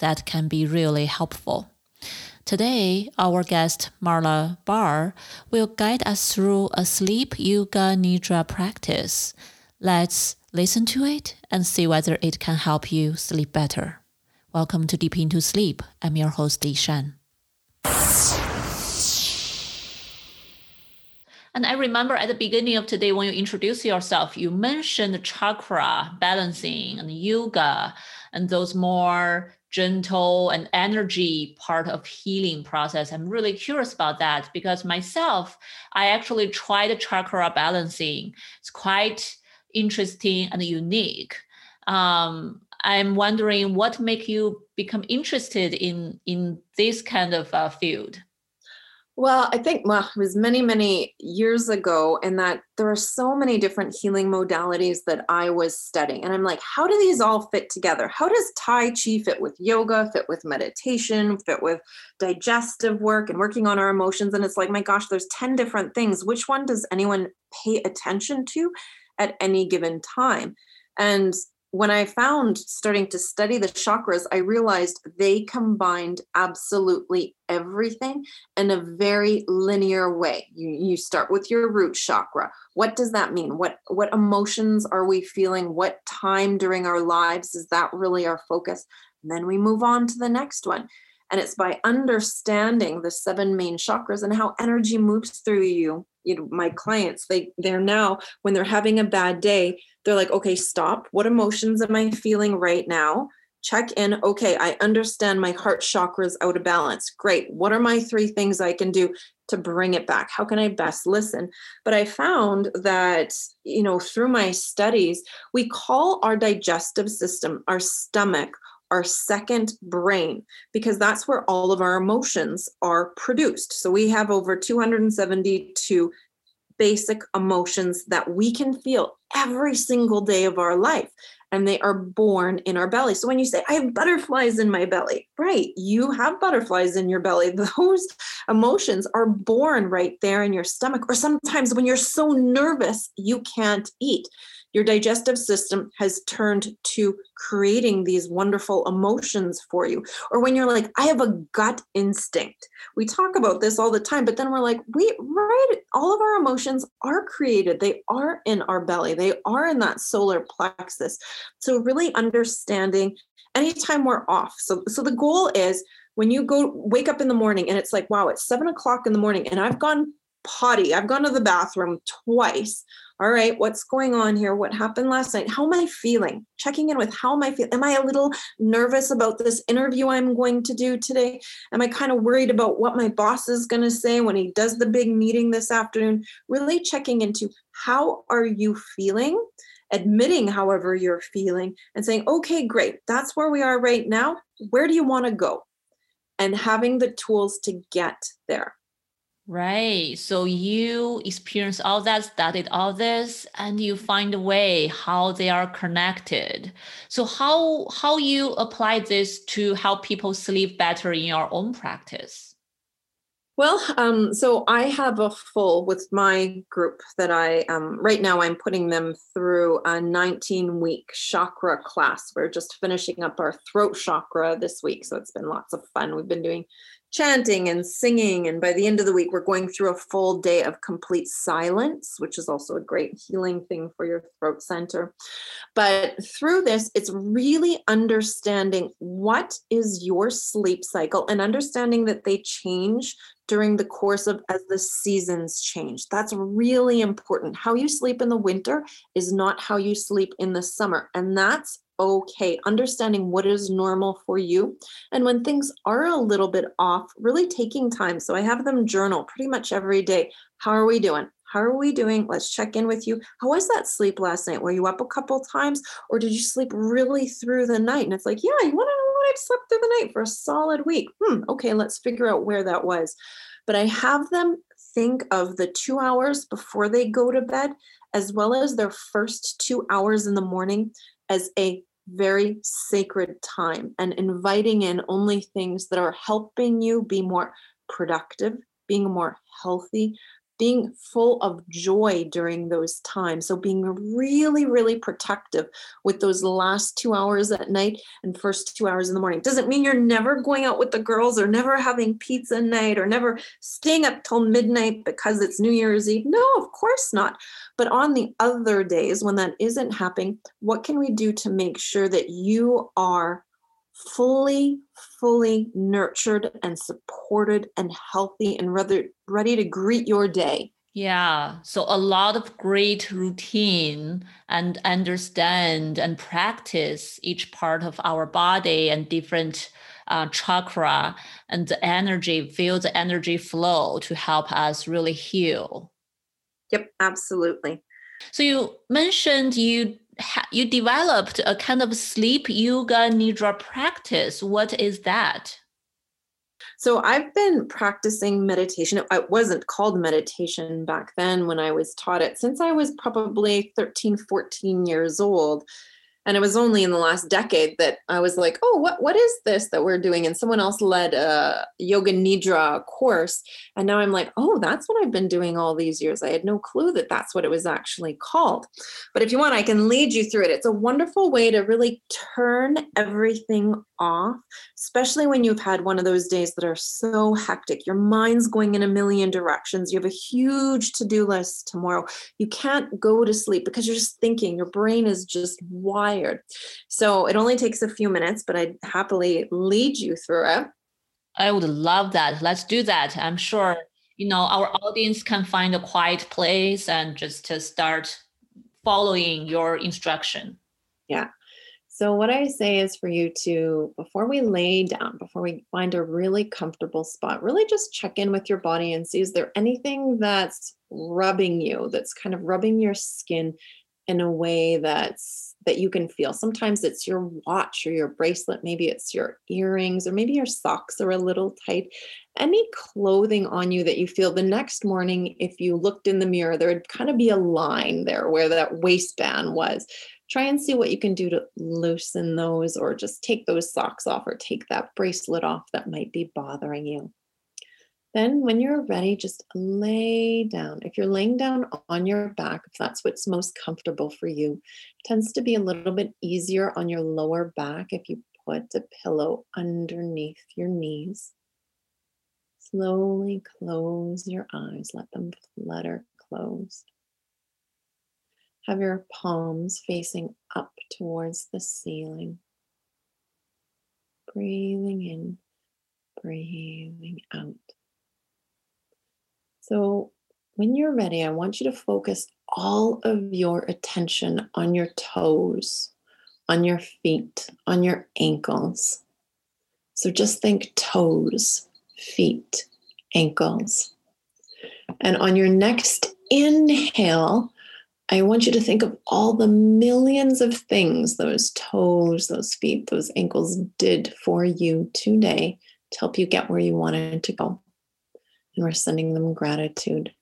that can be really helpful. Today, our guest Marla Barr will guide us through a sleep yoga nidra practice. Let's listen to it and see whether it can help you sleep better. Welcome to Deep Into Sleep. I'm your host, Yishan. And I remember at the beginning of today when you introduced yourself, you mentioned chakra balancing and yoga and those more gentle and energy part of healing process. I'm really curious about that because myself i actually tried chakra balancing. It's quite interesting and unique. Um, i'm wondering what make you become interested in in this kind of uh, field well, I think well, it was many, many years ago, and that there are so many different healing modalities that I was studying. And I'm like, how do these all fit together? How does Tai Chi fit with yoga, fit with meditation, fit with digestive work and working on our emotions? And it's like, my gosh, there's 10 different things. Which one does anyone pay attention to at any given time? And when I found starting to study the chakras, I realized they combined absolutely everything in a very linear way. You, you start with your root chakra. What does that mean? What what emotions are we feeling? What time during our lives is that really our focus? And then we move on to the next one. And it's by understanding the seven main chakras and how energy moves through you. You know, my clients, they they're now when they're having a bad day, they're like, okay, stop. What emotions am I feeling right now? Check in. Okay, I understand my heart chakra is out of balance. Great. What are my three things I can do to bring it back? How can I best listen? But I found that, you know, through my studies, we call our digestive system, our stomach, our second brain because that's where all of our emotions are produced. So we have over 272 basic emotions that we can feel every single day of our life and they are born in our belly. So when you say, I have butterflies in my belly, right? You have butterflies in your belly. Those emotions are born right there in your stomach. Or sometimes when you're so nervous, you can't eat your digestive system has turned to creating these wonderful emotions for you. Or when you're like, I have a gut instinct. We talk about this all the time, but then we're like, we, right, all of our emotions are created. They are in our belly, they are in that solar plexus. So, really understanding anytime we're off. So, so the goal is when you go wake up in the morning and it's like, wow, it's seven o'clock in the morning and I've gone potty, I've gone to the bathroom twice all right, what's going on here? What happened last night? How am I feeling? Checking in with how am I feeling? Am I a little nervous about this interview I'm going to do today? Am I kind of worried about what my boss is going to say when he does the big meeting this afternoon? Really checking into how are you feeling? Admitting however you're feeling and saying, okay, great, that's where we are right now. Where do you want to go? And having the tools to get there. Right. So you experience all that, studied all this, and you find a way how they are connected. So how how you apply this to help people sleep better in your own practice? Well, um, so I have a full with my group that I um, right now I'm putting them through a 19 week chakra class. We're just finishing up our throat chakra this week, so it's been lots of fun. We've been doing chanting and singing. And by the end of the week, we're going through a full day of complete silence, which is also a great healing thing for your throat center. But through this, it's really understanding what is your sleep cycle and understanding that they change during the course of as the seasons change. That's really important. How you sleep in the winter is not how you sleep in the summer. And that's okay, understanding what is normal for you. And when things are a little bit off, really taking time. So I have them journal pretty much every day. How are we doing? How are we doing? Let's check in with you. How was that sleep last night? Were you up a couple times or did you sleep really through the night? And it's like, yeah, you want to know what I've slept through the night for a solid week. Hmm, okay, let's figure out where that was. But I have them think of the two hours before they go to bed, as well as their first two hours in the morning, as a very sacred time and inviting in only things that are helping you be more productive, being more healthy, being full of joy during those times. So, being really, really protective with those last two hours at night and first two hours in the morning. Doesn't mean you're never going out with the girls or never having pizza night or never staying up till midnight because it's New Year's Eve. No, of course not. But on the other days when that isn't happening, what can we do to make sure that you are fully, fully nurtured and supported and healthy and rather ready to greet your day. Yeah. So a lot of great routine and understand and practice each part of our body and different uh, chakra and the energy, feel the energy flow to help us really heal. Yep, absolutely. So you mentioned you you developed a kind of sleep yoga nidra practice. What is that? So I've been practicing meditation. It wasn't called meditation back then when I was taught it since I was probably 13, 14 years old and it was only in the last decade that I was like, oh, what what is this that we're doing? And someone else led a yoga nidra course, and now I'm like, oh, that's what I've been doing all these years. I had no clue that that's what it was actually called. But if you want, I can lead you through it. It's a wonderful way to really turn everything off, especially when you've had one of those days that are so hectic. Your mind's going in a million directions. You have a huge to-do list tomorrow. You can't go to sleep because you're just thinking. Your brain is just wired. So it only takes a few minutes, but I'd happily lead you through it. I would love that. Let's do that. I'm sure you know our audience can find a quiet place and just to start following your instruction. Yeah. So, what I say is for you to, before we lay down, before we find a really comfortable spot, really just check in with your body and see is there anything that's rubbing you, that's kind of rubbing your skin in a way that's that you can feel. Sometimes it's your watch or your bracelet, maybe it's your earrings, or maybe your socks are a little tight. Any clothing on you that you feel the next morning, if you looked in the mirror, there would kind of be a line there where that waistband was. Try and see what you can do to loosen those, or just take those socks off, or take that bracelet off that might be bothering you. Then, when you're ready, just lay down. If you're laying down on your back, if that's what's most comfortable for you, tends to be a little bit easier on your lower back if you put a pillow underneath your knees. Slowly close your eyes, let them flutter closed. Have your palms facing up towards the ceiling. Breathing in, breathing out. So, when you're ready, I want you to focus all of your attention on your toes, on your feet, on your ankles. So, just think toes, feet, ankles. And on your next inhale, I want you to think of all the millions of things those toes, those feet, those ankles did for you today to help you get where you wanted to go and we're sending them gratitude.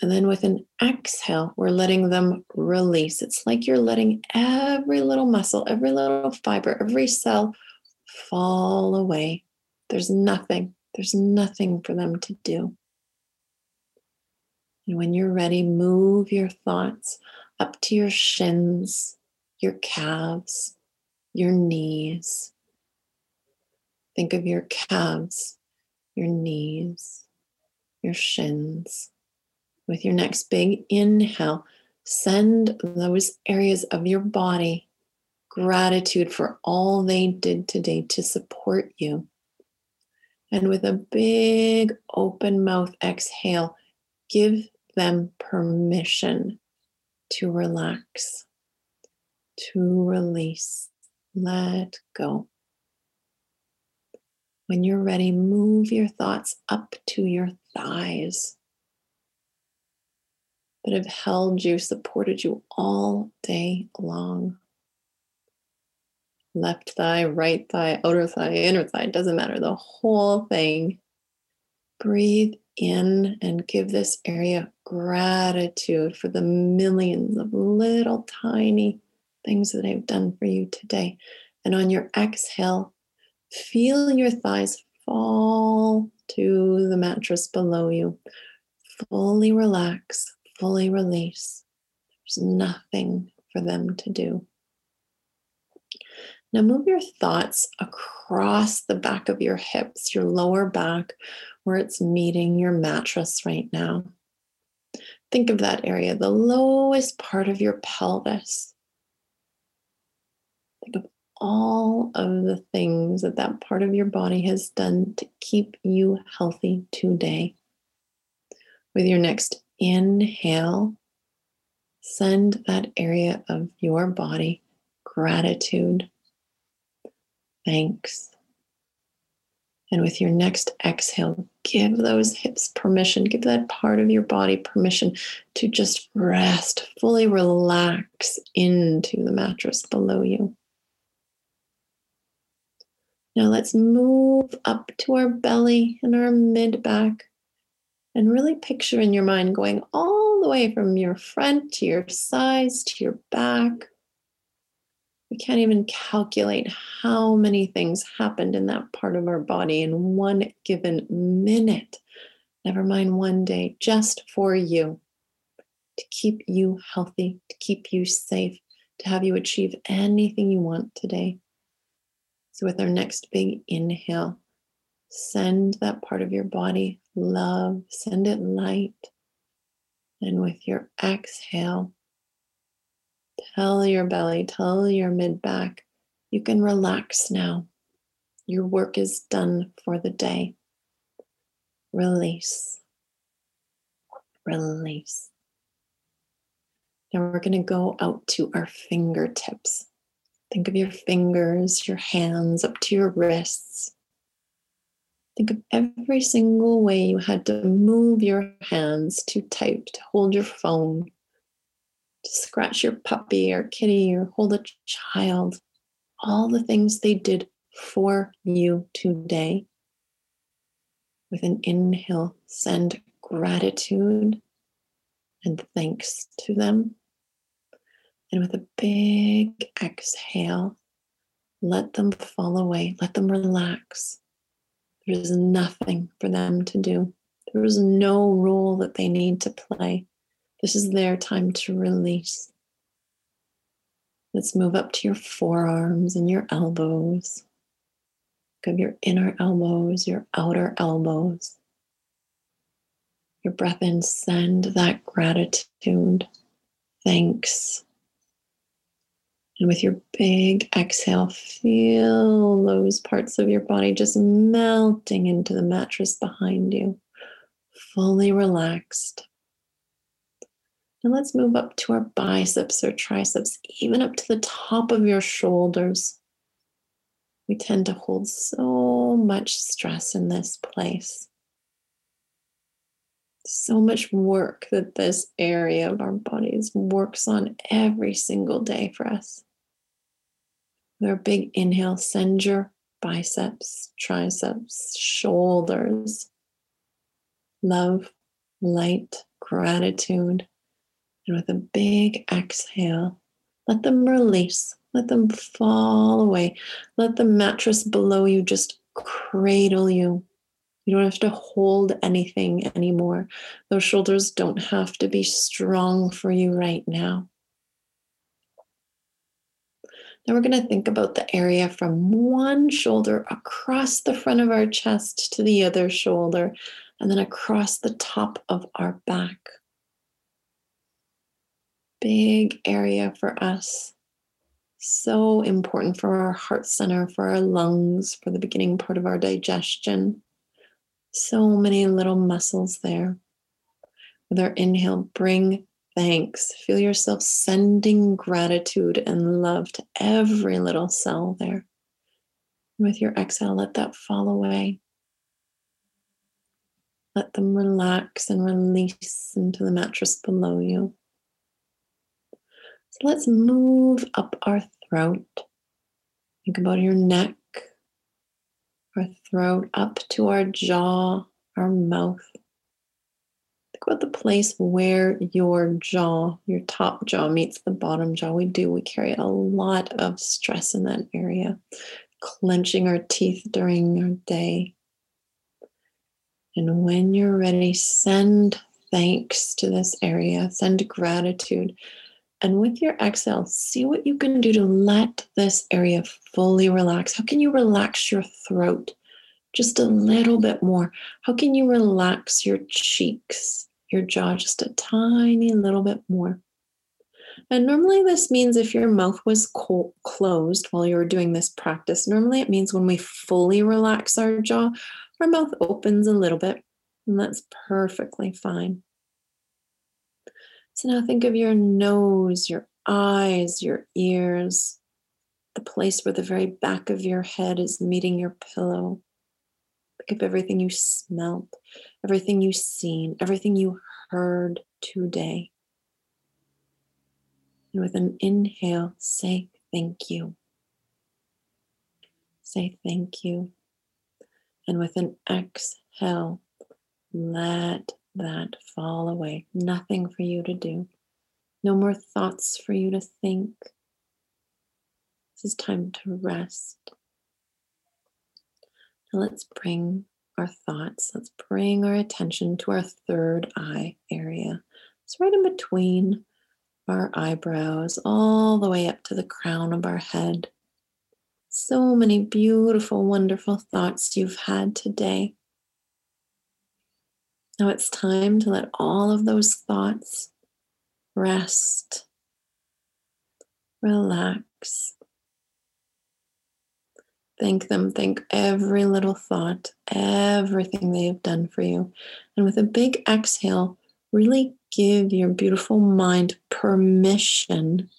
And then with an exhale, we're letting them release. It's like you're letting every little muscle, every little fiber, every cell fall away. There's nothing, there's nothing for them to do. And when you're ready, move your thoughts up to your shins, your calves, your knees. Think of your calves your knees, your shins. With your next big inhale, send those areas of your body gratitude for all they did today to support you. And with a big open mouth exhale, give them permission to relax, to release, let go. When you're ready, move your thoughts up to your thighs that have held you, supported you all day long. left thigh, right thigh, outer thigh, inner thigh, doesn't matter, the whole thing. Breathe in and give this area gratitude for the millions of little tiny things that I've done for you today. And on your exhale, feel your thighs fall to the mattress below you. Fully relax, fully release. There's nothing for them to do. Now move your thoughts across the back of your hips, your lower back, where it's meeting your mattress right now. Think of that area, the lowest part of your pelvis. Think of all of the things that that part of your body has done to keep you healthy today. With your next inhale, send that area of your body gratitude, thanks. And with your next exhale, give those hips permission, give that part of your body permission to just rest, fully relax into the mattress below you. Now let's move up to our belly and our mid back and really picture in your mind going all the way from your front to your sides to your back. We can't even calculate how many things happened in that part of our body in one given minute, never mind one day, just for you to keep you healthy, to keep you safe, to have you achieve anything you want today. So, with our next big inhale, send that part of your body love, send it light. And with your exhale, tell your belly, tell your mid back, you can relax now. Your work is done for the day. Release. Release. Now we're going to go out to our fingertips. Think of your fingers, your hands up to your wrists. Think of every single way you had to move your hands to type, to hold your phone, to scratch your puppy or kitty or hold a child. All the things they did for you today. With an inhale, send gratitude and thanks to them. And with a big exhale, let them fall away, let them relax. There is nothing for them to do. There is no role that they need to play. This is their time to release. Let's move up to your forearms and your elbows. Think your inner elbows, your outer elbows. Your breath in, send that gratitude, thanks, and with your big exhale, feel those parts of your body just melting into the mattress behind you, fully relaxed. And let's move up to our biceps or triceps, even up to the top of your shoulders. We tend to hold so much stress in this place. So much work that this area of our bodies works on every single day for us. Our big inhale, send your biceps, triceps, shoulders, love, light, gratitude. And with a big exhale, let them release, let them fall away. Let the mattress below you just cradle you. You don't have to hold anything anymore. Those shoulders don't have to be strong for you right now. Now we're going to think about the area from one shoulder across the front of our chest to the other shoulder, and then across the top of our back. Big area for us. So important for our heart center, for our lungs, for the beginning part of our digestion. So many little muscles there. With our inhale, bring thanks. Feel yourself sending gratitude and love to every little cell there. And with your exhale, let that fall away. Let them relax and release into the mattress below you. So let's move up our throat. Think about your neck, our throat, up to our jaw, our mouth. Think about the place where your jaw, your top jaw, meets the bottom jaw. We do, we carry a lot of stress in that area, clenching our teeth during our day. And when you're ready, send thanks to this area, send gratitude. And with your exhale, see what you can do to let this area fully relax. How can you relax your throat just a little bit more? How can you relax your cheeks, your jaw just a tiny little bit more? And normally, this means if your mouth was co- closed while you were doing this practice, normally it means when we fully relax our jaw, our mouth opens a little bit, and that's perfectly fine. So now think of your nose, your eyes, your ears, the place where the very back of your head is meeting your pillow. Think of everything you smelt, everything you've seen, everything you heard today. And with an inhale, say thank you. Say thank you. And with an exhale, let that fall away. Nothing for you to do. No more thoughts for you to think. This is time to rest. Now let's bring our thoughts, let's bring our attention to our third eye area. It's right in between our eyebrows, all the way up to the crown of our head. So many beautiful, wonderful thoughts you've had today. Now it's time to let all of those thoughts rest, relax. Thank them. Thank every little thought, everything they have done for you. And with a big exhale, really give your beautiful mind permission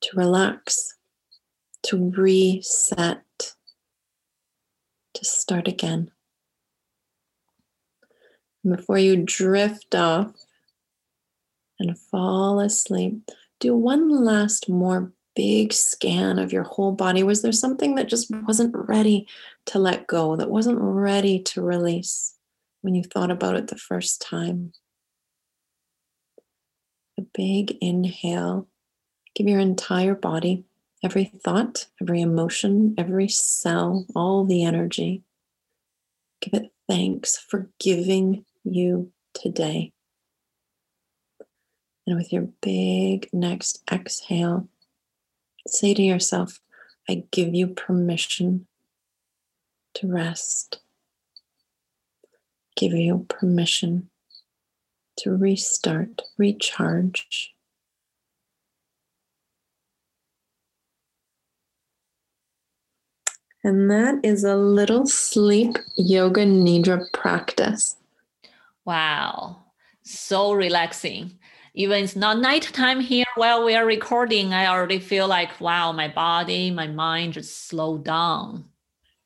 to relax, to reset, to start again. Before you drift off and fall asleep, do one last more big scan of your whole body. Was there something that just wasn't ready to let go, that wasn't ready to release when you thought about it the first time? A big inhale. Give your entire body, every thought, every emotion, every cell, all the energy. Give it thanks for giving you today. And with your big next exhale, say to yourself, I give you permission to rest. Give you permission to restart, recharge. And that is a little sleep yoga nidra practice. Wow, so relaxing. Even it's not nighttime here while we are recording, I already feel like, wow, my body, my mind just slow down.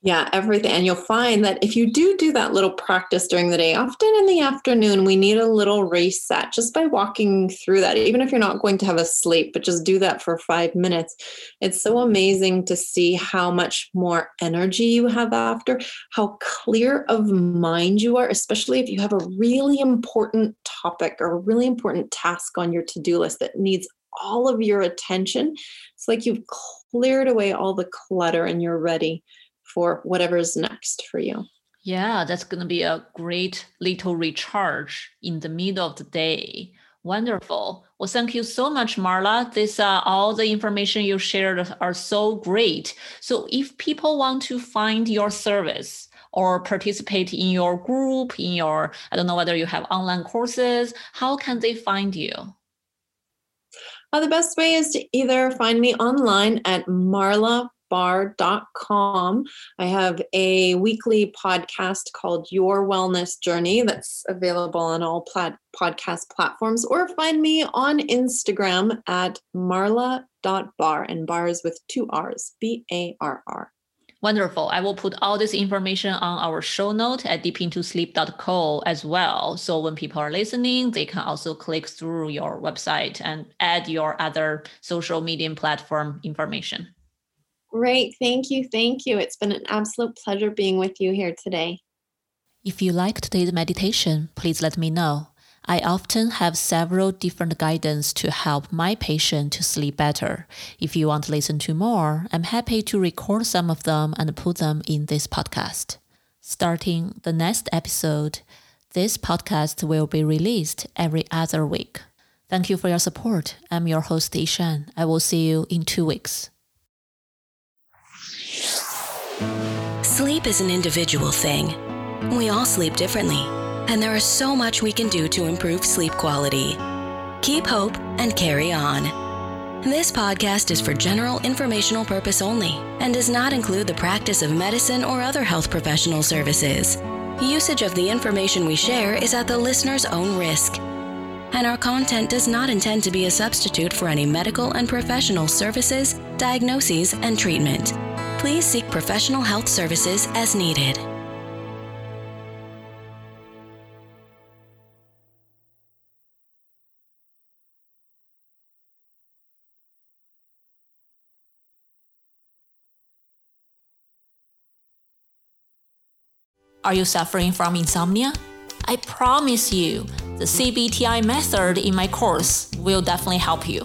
Yeah, everything. And you'll find that if you do do that little practice during the day, often in the afternoon, we need a little reset just by walking through that. Even if you're not going to have a sleep, but just do that for five minutes. It's so amazing to see how much more energy you have after, how clear of mind you are, especially if you have a really important topic or a really important task on your to do list that needs all of your attention. It's like you've cleared away all the clutter and you're ready for whatever is next for you. Yeah, that's going to be a great little recharge in the middle of the day. Wonderful. Well, thank you so much, Marla. This uh, all the information you shared are so great. So, if people want to find your service or participate in your group, in your I don't know whether you have online courses, how can they find you? Uh, the best way is to either find me online at Marla barr.com. I have a weekly podcast called Your Wellness Journey that's available on all plat- podcast platforms, or find me on Instagram at marla.barr, and bars with two R's, B A R R. Wonderful. I will put all this information on our show note at deepintosleep.co as well. So when people are listening, they can also click through your website and add your other social media platform information. Great. Thank you. Thank you. It's been an absolute pleasure being with you here today. If you like today's meditation, please let me know. I often have several different guidance to help my patient to sleep better. If you want to listen to more, I'm happy to record some of them and put them in this podcast. Starting the next episode, this podcast will be released every other week. Thank you for your support. I'm your host, Yishan. I will see you in two weeks. Sleep is an individual thing. We all sleep differently and there is so much we can do to improve sleep quality. Keep hope and carry on. This podcast is for general informational purpose only and does not include the practice of medicine or other health professional services. Usage of the information we share is at the listener's own risk. And our content does not intend to be a substitute for any medical and professional services, diagnoses, and treatment. Please seek professional health services as needed. Are you suffering from insomnia? I promise you, the CBTI method in my course will definitely help you.